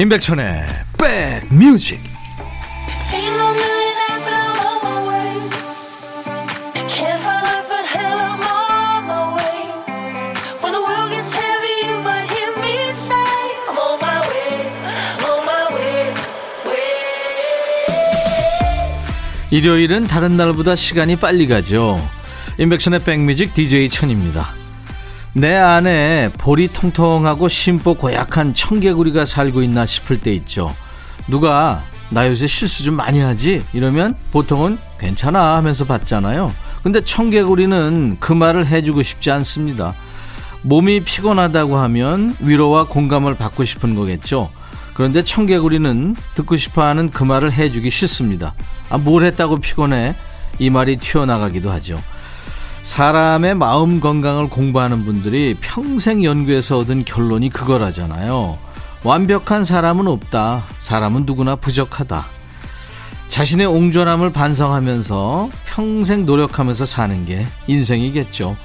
임백천의 백뮤직 일요일은 다른 날보다 시간이 빨리 가죠. 임백천의 백뮤직 DJ 천입니다. 내 안에 볼이 통통하고 심보 고약한 청개구리가 살고 있나 싶을 때 있죠. 누가 나 요새 실수 좀 많이 하지? 이러면 보통은 괜찮아 하면서 받잖아요. 근데 청개구리는 그 말을 해주고 싶지 않습니다. 몸이 피곤하다고 하면 위로와 공감을 받고 싶은 거겠죠. 그런데 청개구리는 듣고 싶어 하는 그 말을 해주기 싫습니다. 아, 뭘 했다고 피곤해? 이 말이 튀어나가기도 하죠. 사람의 마음 건강을 공부하는 분들이 평생 연구해서 얻은 결론이 그거라잖아요. 완벽한 사람은 없다. 사람은 누구나 부족하다. 자신의 옹졸함을 반성하면서 평생 노력하면서 사는 게 인생이겠죠.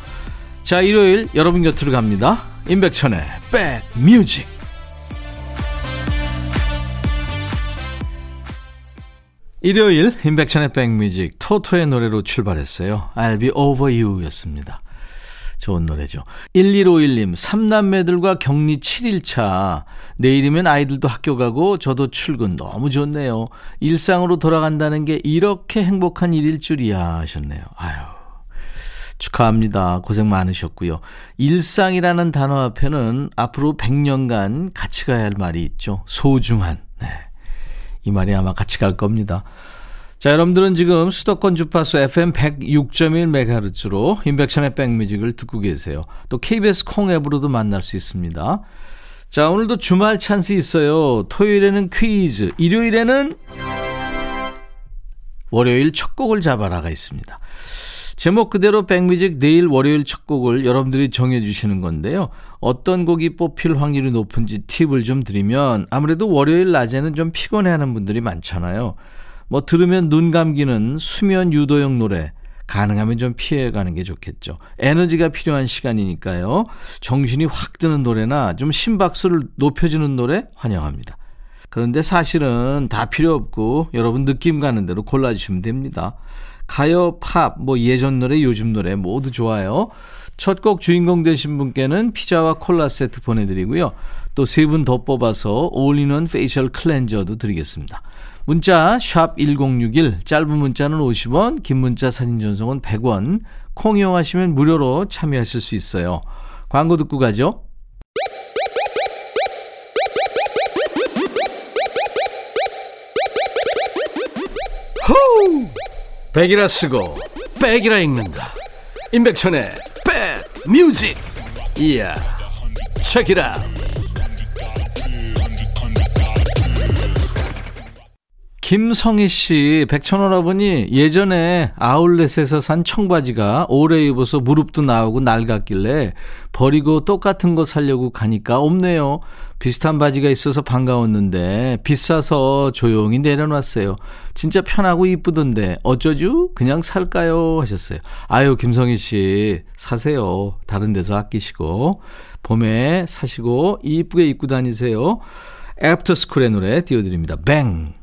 자, 일요일 여러분 곁으로 갑니다. 임백천의 백뮤직. 일요일 임백천의 백뮤직 토토의 노래로 출발했어요. I'll be over you 였습니다. 좋은 노래죠. 1151님, 삼남매들과 격리 7일차. 내일이면 아이들도 학교 가고 저도 출근 너무 좋네요. 일상으로 돌아간다는 게 이렇게 행복한 일일 줄이야 하셨네요. 아유. 축하합니다. 고생 많으셨고요. 일상이라는 단어 앞에는 앞으로 100년간 같이 가야 할 말이 있죠. 소중한. 네. 이 말이 아마 같이 갈 겁니다. 자, 여러분들은 지금 수도권 주파수 FM 106.1MHz로 인백션의 백뮤직을 듣고 계세요. 또 KBS 콩 앱으로도 만날 수 있습니다. 자, 오늘도 주말 찬스 있어요. 토요일에는 퀴즈, 일요일에는 월요일 첫 곡을 잡아라가 있습니다. 제목 그대로 백뮤직 내일 월요일 첫 곡을 여러분들이 정해주시는 건데요. 어떤 곡이 뽑힐 확률이 높은지 팁을 좀 드리면 아무래도 월요일 낮에는 좀 피곤해하는 분들이 많잖아요. 뭐 들으면 눈 감기는 수면 유도용 노래 가능하면 좀 피해가는 게 좋겠죠. 에너지가 필요한 시간이니까요. 정신이 확 드는 노래나 좀 심박수를 높여주는 노래 환영합니다. 그런데 사실은 다 필요 없고 여러분 느낌 가는 대로 골라주시면 됩니다. 가요, 팝, 뭐 예전 노래, 요즘 노래 모두 좋아요. 첫 곡 주인공 되신 분께는 피자와 콜라 세트 보내드리고요. 또 세 분 더 뽑아서 all-in-one facial cleanser도 드리겠습니다. 문자 1061, 짧은 문자는 50원, 긴 문자 사진 전송은 100원, 콩 이용하시면 무료로 참여하실 수 있어요. 광고 듣고 가죠. 백이라 쓰고 백이라 읽는다. 임백천의 뮤직 이야 책이라 김성희 씨, 백천원아버니 예전에 아울렛에서 산 청바지가 오래 입어서 무릎도 나오고 낡았길래 버리고 똑같은 거 살려고 가니까 없네요. 비슷한 바지가 있어서 반가웠는데 비싸서 조용히 내려놨어요. 진짜 편하고 이쁘던데 어쩌죠? 그냥 살까요? 하셨어요. 아유, 김성희 씨, 사세요. 다른 데서 아끼시고 봄에 사시고 이쁘게 입고 다니세요. 애프터스쿨의 노래 띄워드립니다. 뱅!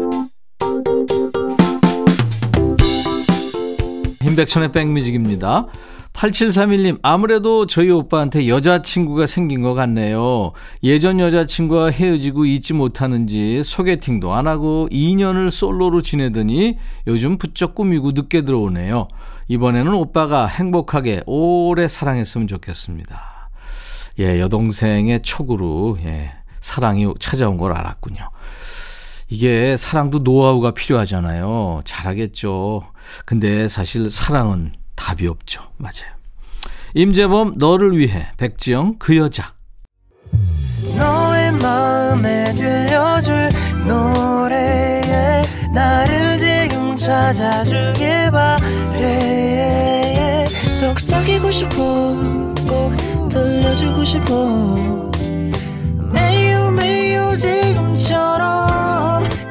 임백천의 백뮤직입니다. 8731님, 아무래도 저희 오빠한테 여자친구가 생긴 것 같네요. 예전 여자친구와 헤어지고 잊지 못하는지 소개팅도 안 하고 2년을 솔로로 지내더니 요즘 부쩍 꾸미고 늦게 들어오네요. 이번에는 오빠가 행복하게 오래 사랑했으면 좋겠습니다. 예, 여동생의 촉으로, 예, 사랑이 찾아온 걸 알았군요. 이게 사랑도 노하우가 필요하잖아요. 잘하겠죠. 근데 사실 사랑은 답이 없죠. 맞아요. 임재범 너를 위해 백지영 그 여자 너의 마음에 들려줄 노래에 나를 지금 찾아주길 바래 속삭이고 싶어 꼭 들려주고 싶어 매우 매우 지금처럼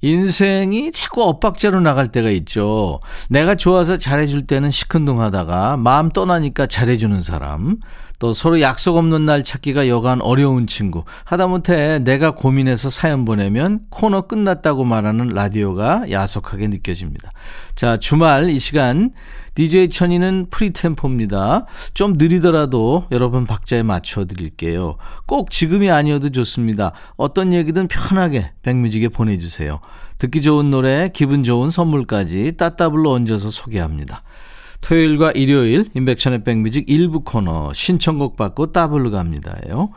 인생이 자꾸 엇박자로 나갈 때가 있죠. 내가 좋아서 잘해줄 때는 시큰둥하다가 마음 떠나니까 잘해주는 사람. 또 서로 약속 없는 날 찾기가 여간 어려운 친구. 하다못해 내가 고민해서 사연 보내면 코너 끝났다고 말하는 라디오가 야속하게 느껴집니다. 자, 주말 이 시간 DJ 천이는 프리템포입니다. 좀 느리더라도 여러분 박자에 맞춰 드릴게요. 꼭 지금이 아니어도 좋습니다. 어떤 얘기든 편하게 백뮤직에 보내주세요. 듣기 좋은 노래, 기분 좋은 선물까지 따따블로 얹어서 소개합니다. 토요일과 일요일 인백션의 백뮤직 일부 코너 신청곡 받고 따블로 갑니다요.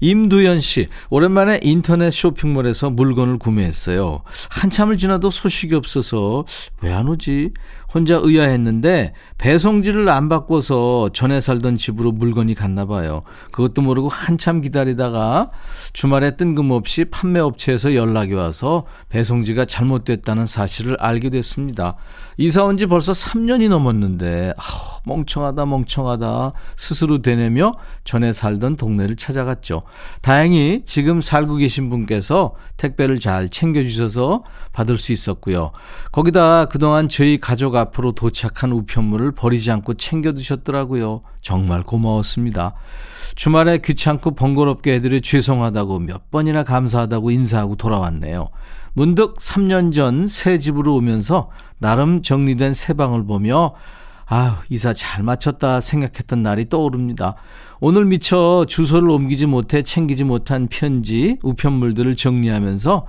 임두연 씨, 오랜만에 인터넷 쇼핑몰에서 물건을 구매했어요. 한참을 지나도 소식이 없어서 왜 안 오지? 혼자 의아했는데 배송지를 안 바꿔서 전에 살던 집으로 물건이 갔나 봐요. 그것도 모르고 한참 기다리다가 주말에 뜬금없이 판매업체에서 연락이 와서 배송지가 잘못됐다는 사실을 알게 됐습니다. 이사 온 지 벌써 3년이 넘었는데 아, 멍청하다 멍청하다 스스로 되뇌며 전에 살던 동네를 찾아갔죠. 다행히 지금 살고 계신 분께서 택배를 잘 챙겨주셔서 받을 수 있었고요. 거기다 그동안 저희 가족 앞으로 도착한 우편물을 버리지 않고 챙겨두셨더라고요. 정말 고마웠습니다. 주말에 귀찮고 번거롭게 해드려 죄송하다고 몇 번이나 감사하다고 인사하고 돌아왔네요. 문득 3년 전 새 집으로 오면서 나름 정리된 새 방을 보며 아, 이사 잘 마쳤다 생각했던 날이 떠오릅니다. 오늘 미처 주소를 옮기지 못해 챙기지 못한 편지, 우편물들을 정리하면서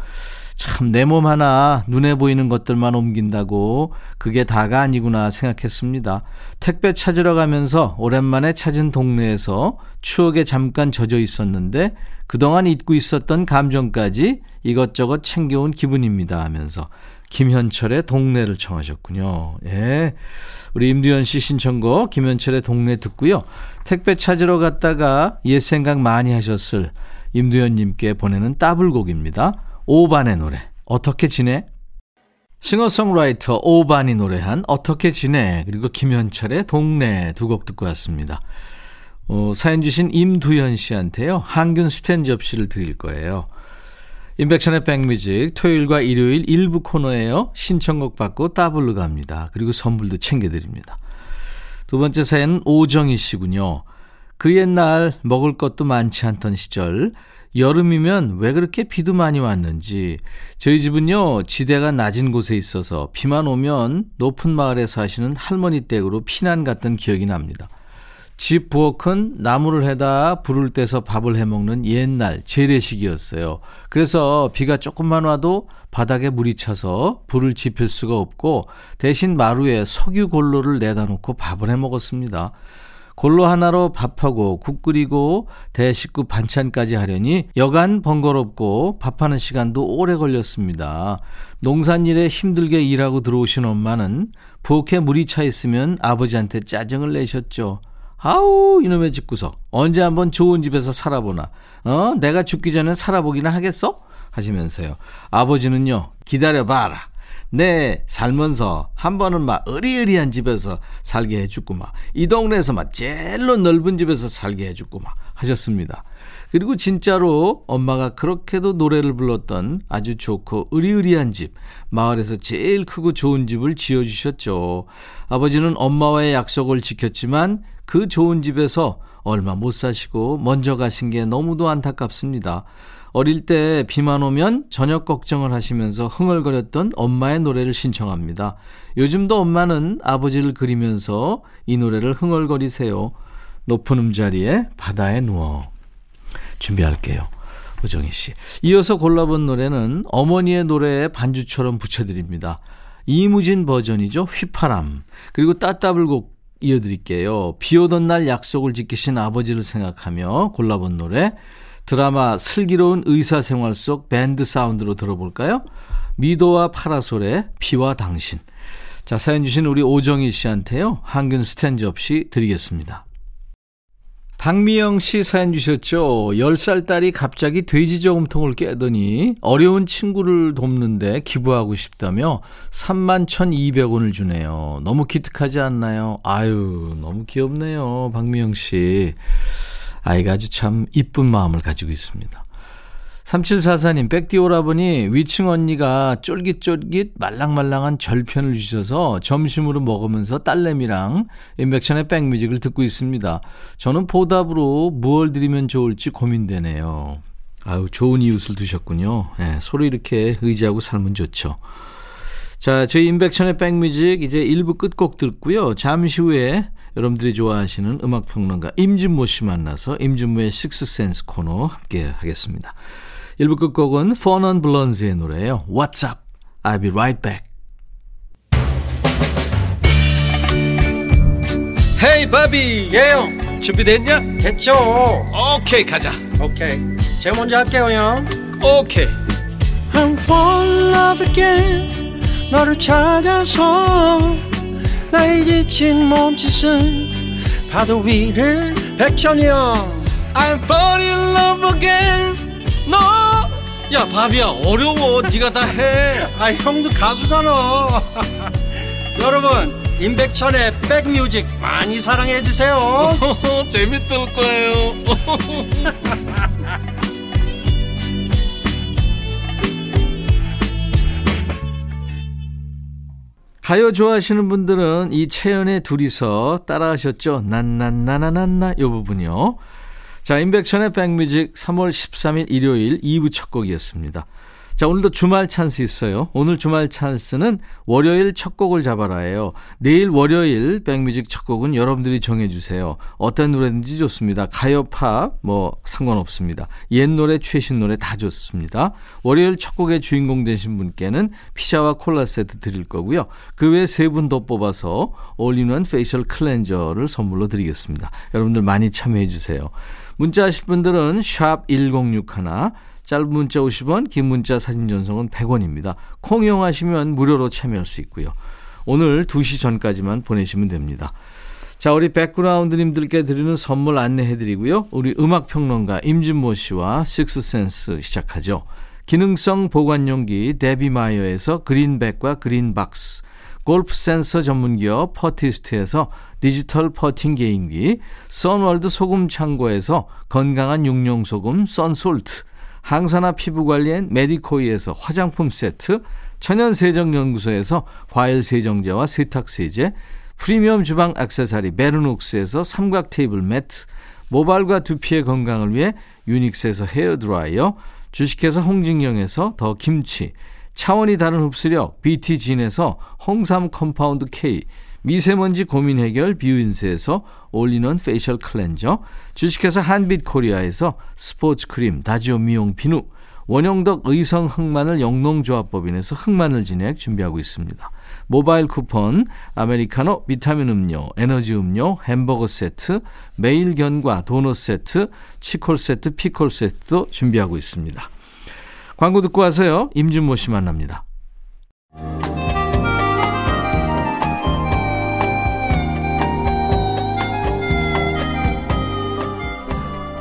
참 내 몸 하나 눈에 보이는 것들만 옮긴다고 그게 다가 아니구나 생각했습니다. 택배 찾으러 가면서 오랜만에 찾은 동네에서 추억에 잠깐 젖어 있었는데 그동안 잊고 있었던 감정까지 이것저것 챙겨온 기분입니다 하면서 김현철의 동네를 청하셨군요. 예. 우리 임두현 씨 신청곡 김현철의 동네 듣고요. 택배 찾으러 갔다가 옛 생각 많이 하셨을 임두현님께 보내는 따블곡입니다. 오반의 노래 어떻게 지내? 싱어송라이터 오반이 노래한 어떻게 지내 그리고 김현철의 동네 두 곡 듣고 왔습니다. 어, 사연 주신 임두현 씨한테요. 항균 스탠 접시를 드릴 거예요. 인백션의 백뮤직 토요일과 일요일 일부 코너에요. 신청곡 받고 따블로 갑니다. 그리고 선물도 챙겨드립니다. 두 번째 사연은 오정희 씨군요. 그 옛날 먹을 것도 많지 않던 시절 여름이면 왜 그렇게 비도 많이 왔는지 저희 집은요 지대가 낮은 곳에 있어서 비만 오면 높은 마을에 사시는 할머니 댁으로 피난 갔던 기억이 납니다. 집 부엌은 나무를 해다 불을 떼서 밥을 해 먹는 옛날 재래식이었어요. 그래서 비가 조금만 와도 바닥에 물이 차서 불을 지필 수가 없고 대신 마루에 석유 골로를 내다 놓고 밥을 해 먹었습니다. 골로 하나로 밥하고 국 끓이고 대식구 반찬까지 하려니 여간 번거롭고 밥하는 시간도 오래 걸렸습니다. 농산일에 힘들게 일하고 들어오신 엄마는 부엌에 물이 차 있으면 아버지한테 짜증을 내셨죠. 아우 이놈의 집구석. 언제 한번 좋은 집에서 살아보나. 어? 내가 죽기 전에 살아보기나 하겠어? 하시면서요. 아버지는요 기다려봐라 내 살면서 한 번은 막 으리으리한 집에서 살게 해주구만 이 동네에서 막 제일로 넓은 집에서 살게 해주구만 하셨습니다 그리고 진짜로 엄마가 그렇게도 노래를 불렀던 아주 좋고 으리으리한 집, 마을에서 제일 크고 좋은 집을 지어주셨죠. 아버지는 엄마와의 약속을 지켰지만 그 좋은 집에서 얼마 못 사시고 먼저 가신 게 너무도 안타깝습니다. 어릴 때 비만 오면 저녁 걱정을 하시면서 흥얼거렸던 엄마의 노래를 신청합니다. 요즘도 엄마는 아버지를 그리면서 이 노래를 흥얼거리세요. 높은 음자리에 바다에 누워. 준비할게요. 우정희 씨. 이어서 골라본 노래는 어머니의 노래에 반주처럼 붙여드립니다. 이무진 버전이죠. 휘파람. 그리고 따따블곡 이어드릴게요. 비 오던 날 약속을 지키신 아버지를 생각하며 골라본 노래 드라마 슬기로운 의사생활 속 밴드 사운드로 들어볼까요? 미도와 파라솔의 비와 당신 자 사연 주신 우리 오정희 씨한테요. 항균 스탠즈 없이 드리겠습니다. 박미영 씨 사연 주셨죠. 10살 딸이 갑자기 돼지 저금통을 깨더니 어려운 친구를 돕는데 기부하고 싶다며 3만 1,200원을 주네요. 너무 기특하지 않나요? 아유, 너무 귀엽네요. 박미영 씨. 아이가 아주 참 이쁜 마음을 가지고 있습니다. 3744님, 백디오라보니 위층 언니가 쫄깃쫄깃 말랑말랑한 절편을 주셔서 점심으로 먹으면서 딸내미랑 인백션의 백뮤직을 듣고 있습니다. 저는 보답으로 무얼 드리면 좋을지 고민되네요. 아유, 좋은 이웃을 두셨군요. 네, 서로 이렇게 의지하고 살면 좋죠. 자, 저희 인백션의 백뮤직 이제 1부 끝곡 듣고요. 잠시 후에 여러분들이 좋아하시는 음악평론가 임진모 씨 만나서 임진모의 식스센스 코너 함께 하겠습니다. 1부 끝곡은 Fun on Blonde의 노래예요. What's up? I'll be right back. 헤이 바비 예영 준비됐냐? 됐죠 오케이 가자 오케이 제가 먼저 할게요 형 오케이 I'm fall in love again 너를 찾아서 나의 지친 몸짓은 파도 위를 백천이 형 I'm fall in love again 너 야 바비야. 어려워. 네가 다 해. 아 형도 가수잖아. 여러분 임백천의 백뮤직 많이 사랑해 주세요. 재밌을 거예요. 가요 좋아하시는 분들은 이 채연의 둘이서 따라하셨죠? 난난나나난나 요 부분이요. 자, 인백천의 백뮤직 3월 13일 일요일 2부 첫 곡이었습니다. 자, 오늘도 주말 찬스 있어요. 오늘 주말 찬스는 월요일 첫 곡을 잡아라예요. 내일 월요일 백뮤직 첫 곡은 여러분들이 정해주세요. 어떤 노래든지 좋습니다. 가요, 팝, 뭐 상관없습니다. 옛 노래, 최신 노래 다 좋습니다. 월요일 첫 곡의 주인공 되신 분께는 피자와 콜라 세트 드릴 거고요. 그 외에 세 분 더 뽑아서 all-in-one facial cleanser를 선물로 드리겠습니다. 여러분들 많이 참여해 주세요. 문자 하실 분들은 샵 1061, 짧은 문자 50원, 긴 문자 사진 전송은 100원입니다. 콩 이용하시면 무료로 참여할 수 있고요. 오늘 2시 전까지만 보내시면 됩니다. 자, 우리 백그라운드님들께 드리는 선물 안내해 드리고요. 우리 음악평론가 임진모 씨와 Sixth Sense 시작하죠. 기능성 보관용기 데비마이어에서 그린백과 그린박스 골프 센서 전문기업 퍼티스트에서 디지털 퍼팅 게임기 선월드 소금 창고에서 건강한 용융 소금 썬솔트 항산화 피부 관리엔 메디코이에서 화장품 세트, 천연 세정 연구소에서 과일 세정제와 세탁 세제, 프리미엄 주방 액세서리 베르녹스에서 삼각 테이블 매트, 모발과 두피의 건강을 위해 유닉스에서 헤어 드라이어, 주식회사 홍진경에서 더 김치, 차원이 다른 흡수력 BT진에서 홍삼 compound K, 미세먼지 고민 해결 뷰인스에서 all-in-one facial cleanser, 주식회사 한빛코리아에서 스포츠 크림 다지오 미용 비누, 원형덕 의성 흑마늘 영농조합법인에서 흑마늘 진액 준비하고 있습니다. 모바일 쿠폰, 아메리카노, 비타민 음료, 에너지 음료, 햄버거 세트, 매일 견과 도넛 세트, 치콜 세트, 피콜 세트도 준비하고 있습니다. 광고 듣고 와서요. 임준모 씨 만납니다.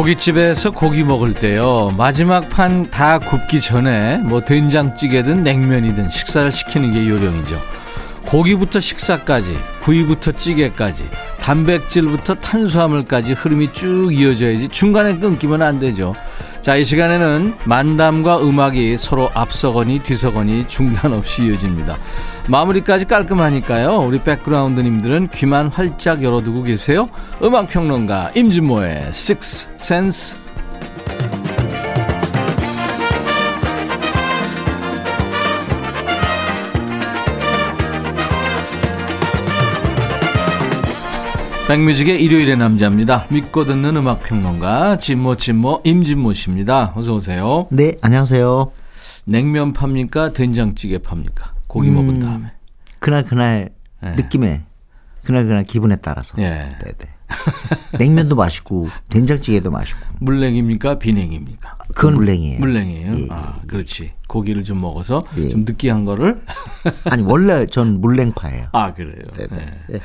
고깃집에서 고기 먹을 때요. 마지막 판 다 굽기 전에 뭐 된장찌개든 냉면이든 식사를 시키는 게 요령이죠. 고기부터 식사까지 부위부터 찌개까지 단백질부터 탄수화물까지 흐름이 쭉 이어져야지 중간에 끊기면 안 되죠 자 이 시간에는 만담과 음악이 서로 앞서거니 뒤서거니 중단 없이 이어집니다. 마무리까지 깔끔하니까요. 우리 백그라운드님들은 귀만 활짝 열어두고 계세요. 음악평론가 임진모의 Six Sense 백뮤직의 일요일의 남자입니다. 믿고 듣는 음악 평론가 진모 진모 임진모 씨입니다. 어서 오세요. 네, 안녕하세요. 냉면 팝니까? 된장찌개 팝니까? 고기 음. 먹은 다음에. 그날 그날 네. 느낌에 그날 그날 기분에 따라서. 예. 네, 네. 냉면도 맛있고 된장찌개도 맛있고. 물냉입니까? 비냉입니까? 그건 물냉이에요. 물냉이에요. 예, 아, 그렇지. 고기를 좀 먹어서 예. 좀 느끼한 거를. 아니 원래 전 물냉파예요. 아, 그래요. 네, 네. 네. 네.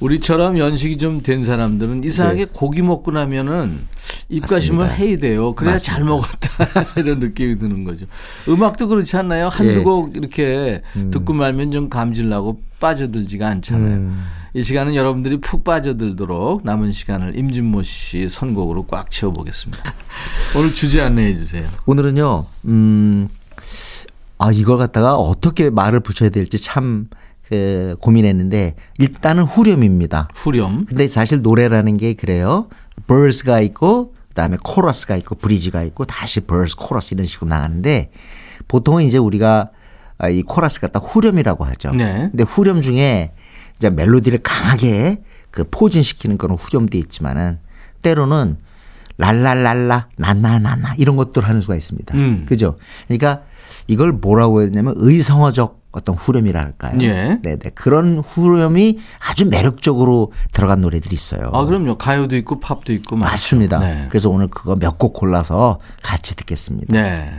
우리처럼 연식이 좀 된 사람들은 이상하게 고기 먹고 나면은 입가심을 네. 맞습니다. 해야 돼요. 그래야 잘 먹었다 이런 느낌이 드는 거죠. 음악도 그렇지 않나요? 한두 예. 곡 이렇게 듣고 말면 좀 감질나고 빠져들지가 않잖아요. 음. 이 시간은 여러분들이 푹 빠져들도록 남은 시간을 임진모 씨 선곡으로 꽉 채워보겠습니다. 오늘 주제 안내해 주세요. 오늘은요. 음. 아 이걸 갖다가 어떻게 말을 붙여야 될지 참 그, 고민했는데 일단은 후렴입니다. 후렴. 근데 사실 노래라는 게 그래요. 버스가 있고 그다음에 코러스가 있고 브리지가 있고 다시 버스 코러스 이런 식으로 나가는데 보통은 이제 우리가 아, 이 코러스 갖다 후렴이라고 하죠. 네. 근데 후렴 중에 이제 멜로디를 강하게 그 포진시키는 그런 후렴도 있지만은 때로는 랄랄랄라 나나나나 이런 것들 하는 수가 있습니다. 음. 그죠? 그러니까 이걸 뭐라고 했냐면 의성어적 어떤 후렴이라 할까요? 예. 네 네. 그런 후렴이 아주 매력적으로 들어간 노래들이 있어요. 아 그럼요. 가요도 있고 팝도 있고 많죠. 맞습니다. 네. 그래서 오늘 그거 몇 곡 골라서 같이 듣겠습니다. 네.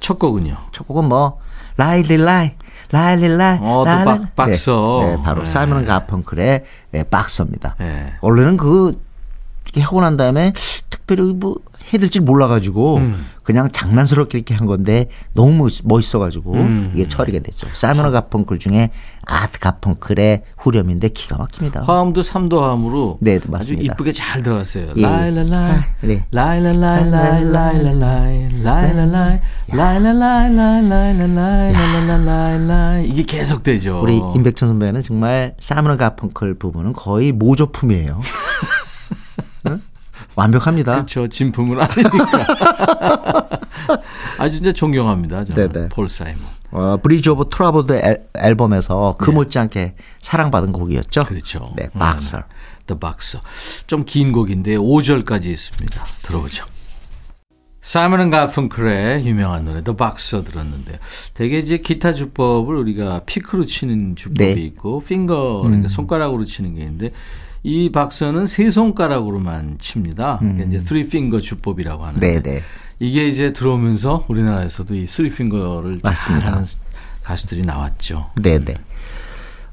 첫 곡은요. 첫 곡은 뭐 라일릴라이 라일릴라이 어, 또. 박- 박서. 네, 네, 바로 네. 사이먼 가펑클의 네, 박서입니다. 네. 원래는 그 하고 난 다음에 특별히 뭐 해야 될지 몰라가지고 음. 그냥 장난스럽게 이렇게 한 건데 너무 멋- 멋있어가지고 음. 이게 처리가 됐죠. 사이먼 가펑클 중에 아트 가펑클의 후렴인데 기가 막힙니다. 화음도 삼도함으로 네, 아주 맞습니다. 이쁘게 잘 들어갔어요. 예. 라일라라이 아, 네. 응? 완벽합니다. 그렇죠. 진품은 아니니까. 아 진짜 존경합니다. 네네. 폴 사이먼. 어, Bridge Over 앨- 앨범에서 그 못지않게 사랑받은 곡이었죠. 그렇죠. 네, 박서. The Boxer. 좀 긴 곡인데 5절까지 있습니다. 들어보죠. 사이먼 가펑클의 유명한 노래 The Boxer 들었는데 되게 이제 기타 주법을 우리가 피크로 치는 주법이 네. 있고 핑거 그러니까 손가락으로 치는 게 있는데 이 박서는 세 손가락으로만 칩니다. 그러니까 이제 three finger 주법이라고 하는데 네, 네. 이게 이제 들어오면서 우리나라에서도 이 three finger를 맞습니다. 잘하는 가수들이 나왔죠. 네, 네.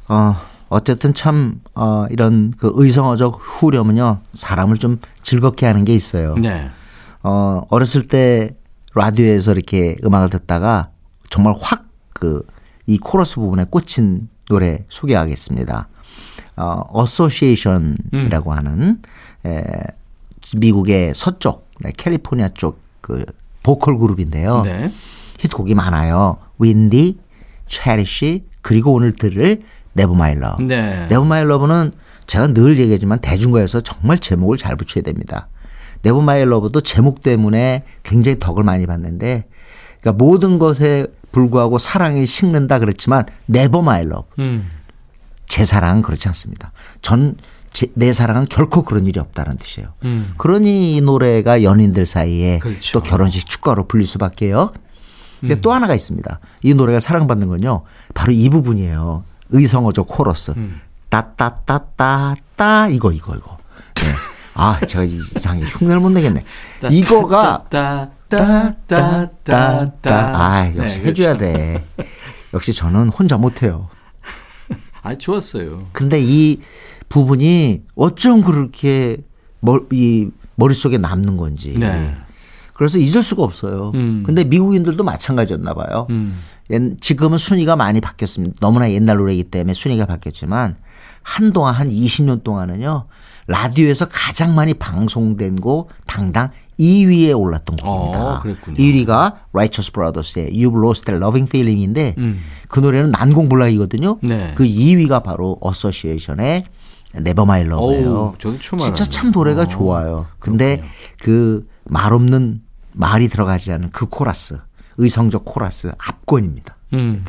어, 어쨌든 참 어, 이런 그 의성어적 후렴은요. 사람을 좀 즐겁게 하는 게 있어요. 네. 어, 어렸을 때 라디오에서 이렇게 음악을 듣다가 정말 확 그 이 코러스 부분에 꽂힌 노래 소개하겠습니다. 어, Association이라고 하는 에, 미국의 서쪽, 네, 캘리포니아 쪽 그 보컬 그룹인데요. 네. 히트곡이 많아요. Windy, Cherish, 그리고 오늘 들을 Love. 네. Never My Love는 제가 늘 얘기하지만 대중가요에서 정말 제목을 잘 붙여야 됩니다. Never My Love도 제목 때문에 굉장히 덕을 많이 받는데 그러니까 모든 것에 불구하고 사랑이 식는다 그랬지만 Never My Love. 음. 제 사랑은 그렇지 않습니다. 전 내 사랑은 결코 그런 일이 없다는 뜻이에요. 음. 그러니 이 노래가 연인들 사이에 그렇죠. 또 결혼식 축가로 불릴 수밖에요. 근데 음. 또 하나가 있습니다. 이 노래가 사랑받는 건요. 바로 이 부분이에요. 의성어적 코러스. 음. 따따따따따 이거 이거 이거. 네. 아 제가 이상하게 흉내를 못 내겠네. 이거가 따따따따. 아 역시 네, 해줘야 그렇죠. 돼. 역시 저는 혼자 못해요. 아, 좋았어요. 근데 이 부분이 어쩜 그렇게 멀, 이 머릿속에 남는 건지. 네. 그래서 잊을 수가 없어요. 음. 근데 미국인들도 마찬가지였나 봐요. 음. 옛- 지금은 순위가 많이 바뀌었습니다. 너무나 옛날 노래이기 때문에 순위가 바뀌었지만 한동안 한 20년 동안은요. 라디오에서 가장 많이 방송된 곡 당당 2위에 올랐던 곡입니다. 어, 그랬군요. 1위가 Righteous Brothers의 You've Lost That Loving Feeling인데 음. 그 노래는 난공불락이거든요. 네. 그 2위가 바로 Association의 Never My Love예요. 어우, 저도 춤 진짜. 참 노래가 어, 좋아요. 근데 그 말 없는 말이 들어가지 않은 그 코러스, 의성적 코러스 압권입니다. 음.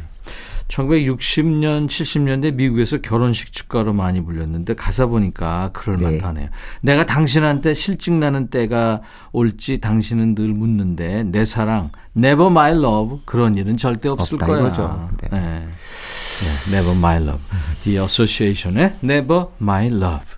1960년, 70년대 미국에서 결혼식 축가로 많이 불렸는데 가사 보니까 그럴 네. 만하네요. 내가 당신한테 실직 나는 때가 올지 당신은 늘 묻는데 내 사랑, never my love 그런 일은 절대 없을 거야. 이거죠. 네. 네. 네, never my love. The Association의 never my love.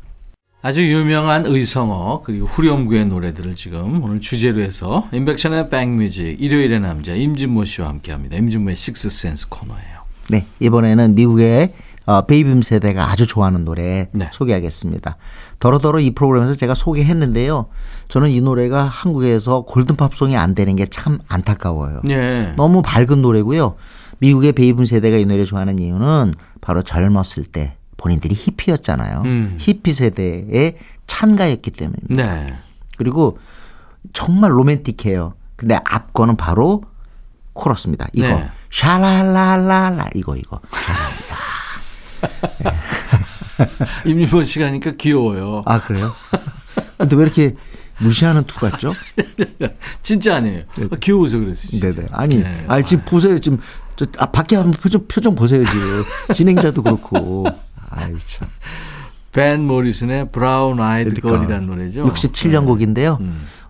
아주 유명한 의성어 그리고 후렴구의 노래들을 지금 오늘 주제로 해서 인백션의 백뮤직 일요일의 남자 임진모 씨와 함께합니다. 임진모의 식스센스 코너예요. 네, 이번에는 미국의 어, 베이빔 세대가 아주 좋아하는 노래 네. 소개하겠습니다. 더러더러 이 프로그램에서 제가 소개했는데요. 저는 이 노래가 한국에서 골든팝송이 안 되는 게 참 안타까워요. 예. 너무 밝은 노래고요. 미국의 베이비붐 세대가 이 노래 좋아하는 이유는 바로 젊었을 때 본인들이 히피였잖아요. 음. 히피 세대의 찬가였기 때문입니다. 네. 그리고 정말 로맨틱해요. 근데 앞 거는 바로 코러스입니다. 이거 네. 샤랄랄랄라 이거 이거. 임진모 씨가 하니까 귀여워요. 아 그래요? 근데 왜 이렇게 무시하는 투 같죠? 진짜 아니에요. 아, 귀여워서 그랬어요. 네네. 아니, 네. 아 지금 보세요. 지금 저 아, 밖에 한번 표정 표정 보세요 지금 진행자도 그렇고. 아이 참. 밴 모리슨의 Brown Eyed 그러니까 Girl이라는 노래죠. 67년 곡인데요.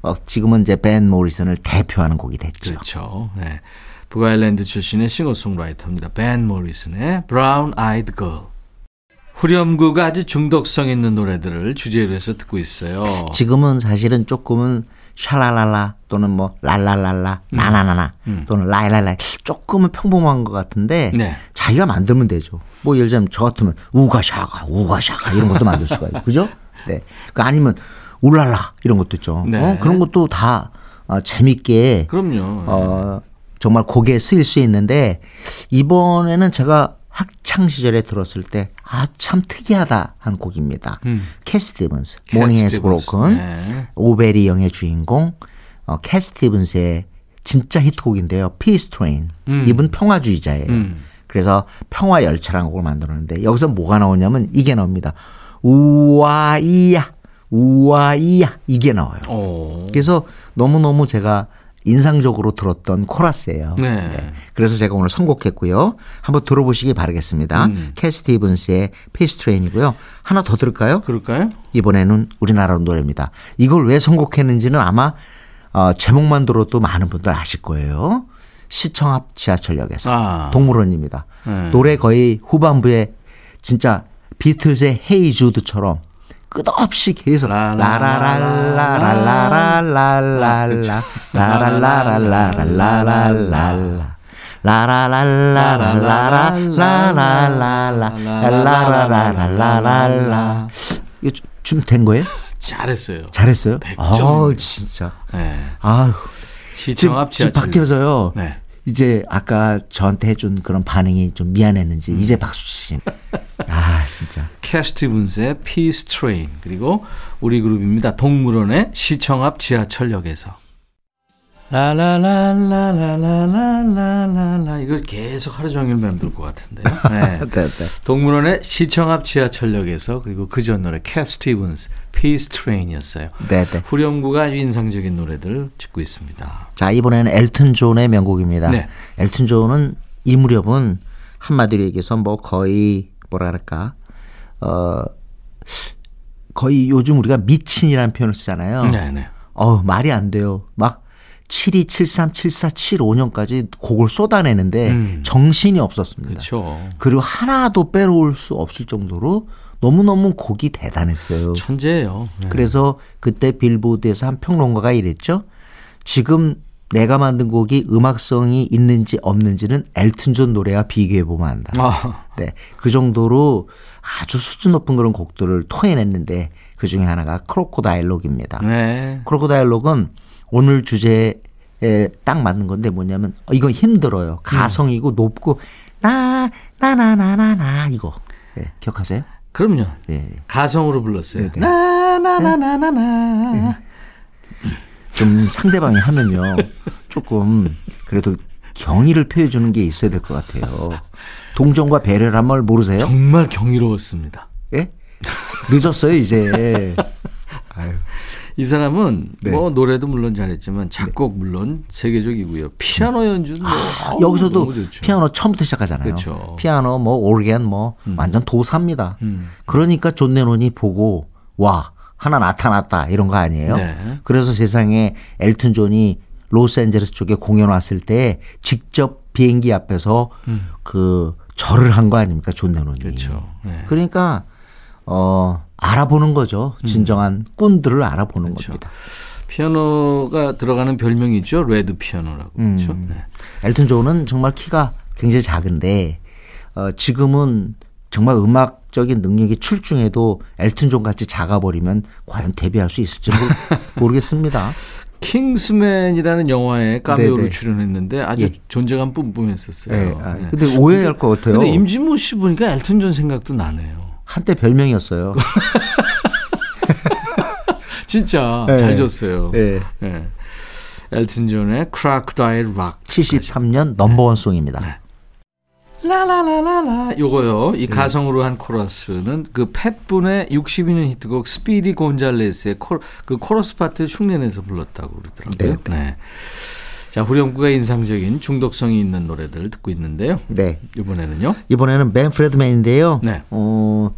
어, 지금은 이제 밴 모리슨을 대표하는 곡이 됐죠. 그렇죠. 네. 북아일랜드 출신의 싱어송라이터입니다. 밴 모리슨의 Brown Eyed Girl. 후렴구가 아주 중독성 있는 노래들을 주제로 해서 듣고 있어요. 지금은 사실은 조금은 샤랄랄라 또는 뭐 랄랄랄라 음. 나나나나 또는 라이랄라 조금은 평범한 것 같은데 네. 자기가 만들면 되죠. 뭐 예를 들자면 저 같으면 우가샤가 우가샤가 이런 것도 만들 수가 있고 그죠? 네. 그 아니면 울랄라 이런 것도 있죠. 네. 어? 그런 것도 다 어, 재밌게 그럼요. 어, 정말 곡에 쓰일 수 있는데 이번에는 제가 학창 시절에 들었을 때 아 참 특이하다 한 곡입니다. 캣 스티븐스, 캣 Morning Has 스티븐스. Broken, 네. Oh Very Young의 주인공 어, 캣 스티븐스의 진짜 히트곡인데요. Peace Train. 이분 평화주의자예요. 음. 그래서 평화 열차라는 곡을 만들었는데 여기서 뭐가 나오냐면 이게 나옵니다. 우와이야, 우와이야 이게 나와요. 오. 그래서 너무너무 제가 인상적으로 들었던 코러스예요. 네. 그래서 제가 오늘 선곡했고요. 한번 들어보시기 바라겠습니다. 음. 캣 스티븐스의 Peace Train이고요. 하나 더 들을까요? 그럴까요? 이번에는 우리나라 노래입니다. 이걸 왜 선곡했는지는 아마 어, 제목만 들어도 많은 분들 아실 거예요. 시청 앞 지하철역에서 아. 동물원입니다. 네. 노래 거의 후반부에 진짜 비틀즈의 헤이 주드처럼 끝없이 계속 아 네. 네. 이제 아까 저한테 해준 그런 반응이 좀 미안했는지 이제 박수 치시네. 아 진짜. 캐 스티븐스의 Peace Train 그리고 우리 그룹입니다. 동물원의 시청 앞 지하철역에서 라라라라라라라라 이걸 계속 하루 종일 맴돌 것 같은데요. 네. 네, 네. 동물원의 시청 앞 지하철역에서 그리고 그 전 노래 캐 스티븐스 Peace Train이었어요. 네, 네. 후렴구가 아주 인상적인 노래들 듣고 있습니다. 자 이번에는 엘튼 존의 명곡입니다. 네. 엘튼 존은 이 무렵은 한마디로 얘기해서 뭐 거의 그럴까 어 거의 요즘 우리가 미친이라는 표현을 쓰잖아요. 네 네. 어 말이 안 돼요. 막 72, 73, 74, 75년까지 곡을 쏟아내는데 음. 정신이 없었습니다. 그렇죠. 그리고 하나도 빼놓을 수 없을 정도로 너무너무 곡이 대단했어요. 천재예요. 네. 그래서 그때 빌보드에서 한 평론가가 이랬죠. 지금 내가 만든 곡이 음악성이 있는지 없는지는 엘튼 존 노래와 비교해 보면 안다. 아, 네. 그 정도로 아주 수준 높은 그런 곡들을 토해냈는데 그 중에 하나가 Crocodile Rock입니다. 네. Crocodile Rock은 오늘 주제에 딱 맞는 건데 뭐냐면 어, 이건 힘들어요. 가성이고 높고 나 나나나나나 이거 네, 기억하세요? 그럼요. 네. 가성으로 불렀어요. 네, 네. 나나나나나나. 좀 상대방이 하면요 조금 그래도 경의를 표해 주는 게 있어야 될 것 같아요. 동정과 배려란 말 모르세요? 정말 경이로웠습니다. 예? 늦었어요 이제. 아유. 이 사람은 네. 뭐 노래도 물론 잘했지만 작곡 물론 세계적이고요. 피아노 연주도 뭐 아우, 여기서도. 피아노 처음부터 시작하잖아요. 그렇죠. 피아노 뭐 오르간 뭐 완전 도사입니다. 음. 그러니까 존 레논이 보고 와 하나 나타났다 이런 거 아니에요. 네. 그래서 세상에 엘튼 존이 로스앤젤레스 쪽에 공연 왔을 때 직접 비행기 앞에서 그 절을 한 거 아닙니까 존 레논이. 음. 그렇죠. 네. 그러니까 어 알아보는 거죠. 진정한 꾼들을 알아보는 음. 그렇죠. 겁니다. 피아노가 들어가는 별명이죠. Red Piano라고 그렇죠. 음. 네. 엘튼 존은 정말 키가 굉장히 작은데 어, 지금은 정말 음악적인 능력이 출중해도 엘튼 존 같이 작아버리면 과연 데뷔할 수 있을지 모르, 모르겠습니다. 킹스맨이라는 영화에 카메오로 네네. 출연했는데 아주 예. 존재감 뿜뿜했었어요. 네, 아, 네. 근데 오해할 것 같아요. 근데 임진모 씨 보니까 엘튼 존 생각도 나네요. 한때 별명이었어요. 진짜 네. 잘 줬어요. 네. 네. 엘튼 존의 Crocodile Rock. 73년 number one 송입니다. 네. 라라라라라 요거요. 이 가성으로 한 코러스는 그 팻 분의 62년 히트곡 Speedy Gonzales의 코, 그 코러스 파트를 흉내내서 불렀다고 그러더라고요. 네. 자, 후렴구가 인상적인 중독성이 있는 노래들을 듣고 있는데요. 네. 이번에는요. 이번에는 맨프레드 맨인데요. 네. 어,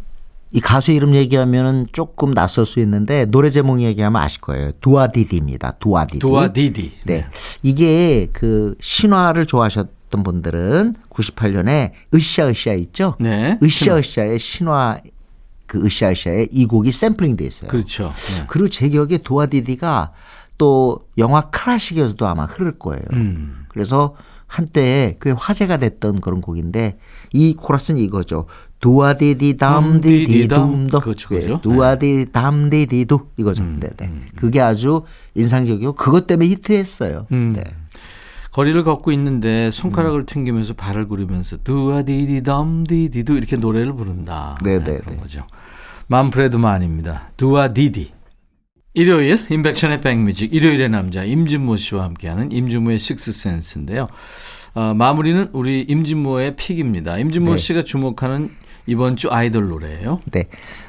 이 가수 이름 얘기하면은 조금 낯설 수 있는데 노래 제목 얘기하면 아실 거예요. 두아디디입니다. 두아디디. 두아디디. 네. 이게 그 신화를 좋아하셨던 분들은 98년에 으쌰으쌰 있죠? 네. 으쌰으쌰의 신화 그 으쌰으쌰의 이 곡이 샘플링 돼 있어요. 그렇죠. 네. 그리고 제 기억에 도아디디가 또 영화 클래식에서도 아마 흐를 거예요. 음. 그래서 한때 꽤 화제가 됐던 그런 곡인데 이 코러스는 이거죠. 두아디디 담디디 둠더 그렇죠, 그렇죠. 음, 두아디 담디디두 이거죠. 네, 네. 그게 아주 인상적이고 그것 때문에 히트했어요. 음. 네. 거리를 걷고 있는데 손가락을 튕기면서 발을 구르면서 두아디디 담디디두 이렇게 노래를 부른다. 네, 네, 그런 네. 거죠. 만프레드만입니다. 두아디디. 일요일 인백션의 백뮤직 일요일의 남자 임진모 씨와 함께하는 임진모의 식스센스인데요. 어, 마무리는 우리 임진모의 픽입니다. 임진모 네. 씨가 주목하는 이번 주 아이돌 노래예요. 네.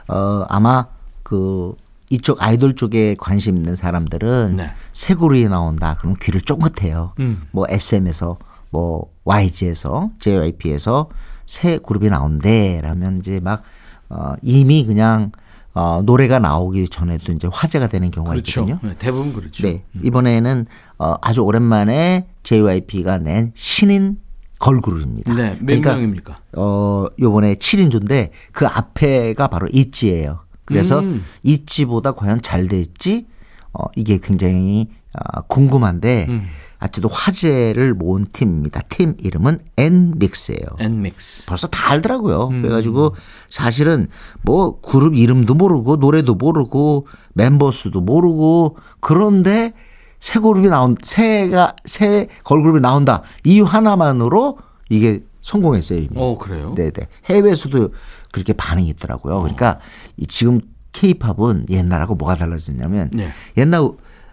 어, 아마 그 이쪽 아이돌 쪽에 관심 있는 사람들은 네. 새 그룹이 나온다. 그럼 귀를 쫑긋해요. 음. 뭐 SM에서 뭐 YG에서 JYP에서 새 그룹이 나온대. 라면 이제 막 어, 이미 그냥 어, 노래가 나오기 전에도 이제 화제가 되는 경우가 그렇죠. 있거든요. 네, 대부분 그렇죠. 네. 이번에는 어, 아주 오랜만에 JYP가 낸 신인 걸그룹입니다. 네, 몇 그러니까 명입니까? 어, 요번에 7인조인데 그 앞에가 바로 있지예요. 그래서 음. 있지보다 과연 잘 될지 어, 이게 굉장히 아, 궁금한데 음. 아직도 화제를 모은 팀입니다. 팀 이름은 엔믹스예요. 엔믹스. 벌써 다 알더라고요. 음. 그래가지고 사실은 뭐 그룹 이름도 모르고 노래도 모르고 멤버 수도 모르고 그런데 새 그룹이 나온 새가 새 걸그룹이 나온다 이유 하나만으로 이게 성공했어요 이미. 어, 그래요? 네네 해외에서도 그렇게 반응이 있더라고요. 그러니까 이 지금 K-팝은 옛날하고 뭐가 달라졌냐면 네. 옛날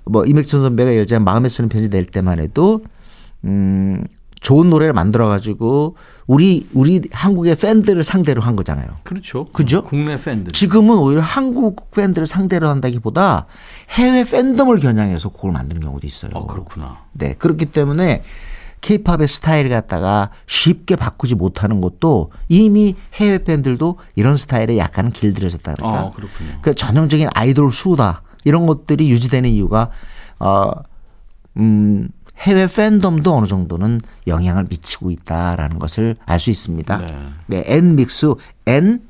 뭐 이맥천 선배가 예를 들면 마음에 쓰는 편지 낼 때만 해도 음 좋은 노래를 만들어 가지고 우리 우리 한국의 팬들을 상대로 한 거잖아요. 그렇죠. 그죠? 국내 팬들. 지금은 오히려 한국 팬들을 상대로 한다기보다 해외 팬덤을 겨냥해서 곡을 만드는 경우도 있어요. 어, 그렇구나. 네. 그렇기 때문에 케이팝의 스타일을 갖다가 쉽게 바꾸지 못하는 것도 이미 해외 팬들도 이런 스타일에 약간은 길들여졌다 그럴까. 아, 그렇군요. 그 전형적인 아이돌 수다 이런 것들이 유지되는 이유가 어, 음, 해외 팬덤도 어느 정도는 영향을 미치고 있다라는 것을 알 수 있습니다. 네. 네, N 믹스 N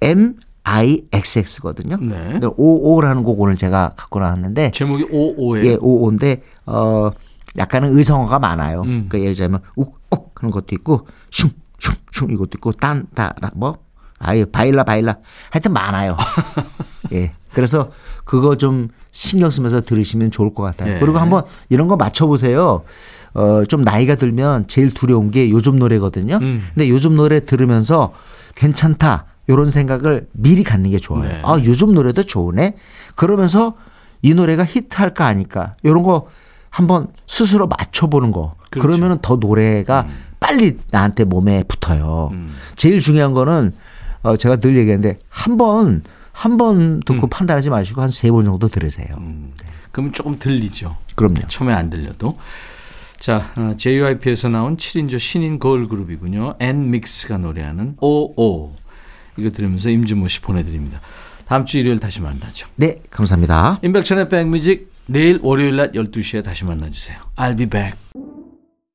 M I X X거든요. 네. 오오라는 곡 오늘 제가 갖고 나왔는데 제목이 오오예요. 예, 오오인데 어 약간은 의성어가 많아요. 음. 그러니까 예를 들자면 욱욱 하는 것도 있고 슝슝슝 이것도 있고 딴따뭐 아예 바일라 바일라 하여튼 많아요. 예. 그래서 그거 좀 신경 쓰면서 들으시면 좋을 것 같아요. 예. 그리고 한번 이런 거 맞춰보세요. 어, 좀 나이가 들면 제일 두려운 게 요즘 노래거든요. 음. 근데 요즘 노래 들으면서 괜찮다. 요런 생각을 미리 갖는 게 좋아요. 네. 아, 요즘 노래도 좋으네. 그러면서 이 노래가 히트할까 아닐까. 요런 거 한번 스스로 맞춰보는 거. 그렇죠. 그러면은 더 노래가 빨리 나한테 몸에 붙어요. 음. 제일 중요한 거는 어, 제가 늘 얘기하는데 한 번, 한 번 듣고 판단하지 마시고 한 세 번 정도 들으세요. 음. 그러면 조금 들리죠. 그럼요. 처음에 안 들려도. 자, 어, JYP에서 나온 7인조 신인 거울 그룹이군요. 엔믹스가 노래하는 오오. 이거 들으면서 임진모 씨 보내드립니다. 다음 주 일요일 다시 만나죠. 네, 감사합니다. 임백천의 백뮤직 내일 월요일 낮 12시에 다시 만나주세요. I'll be back.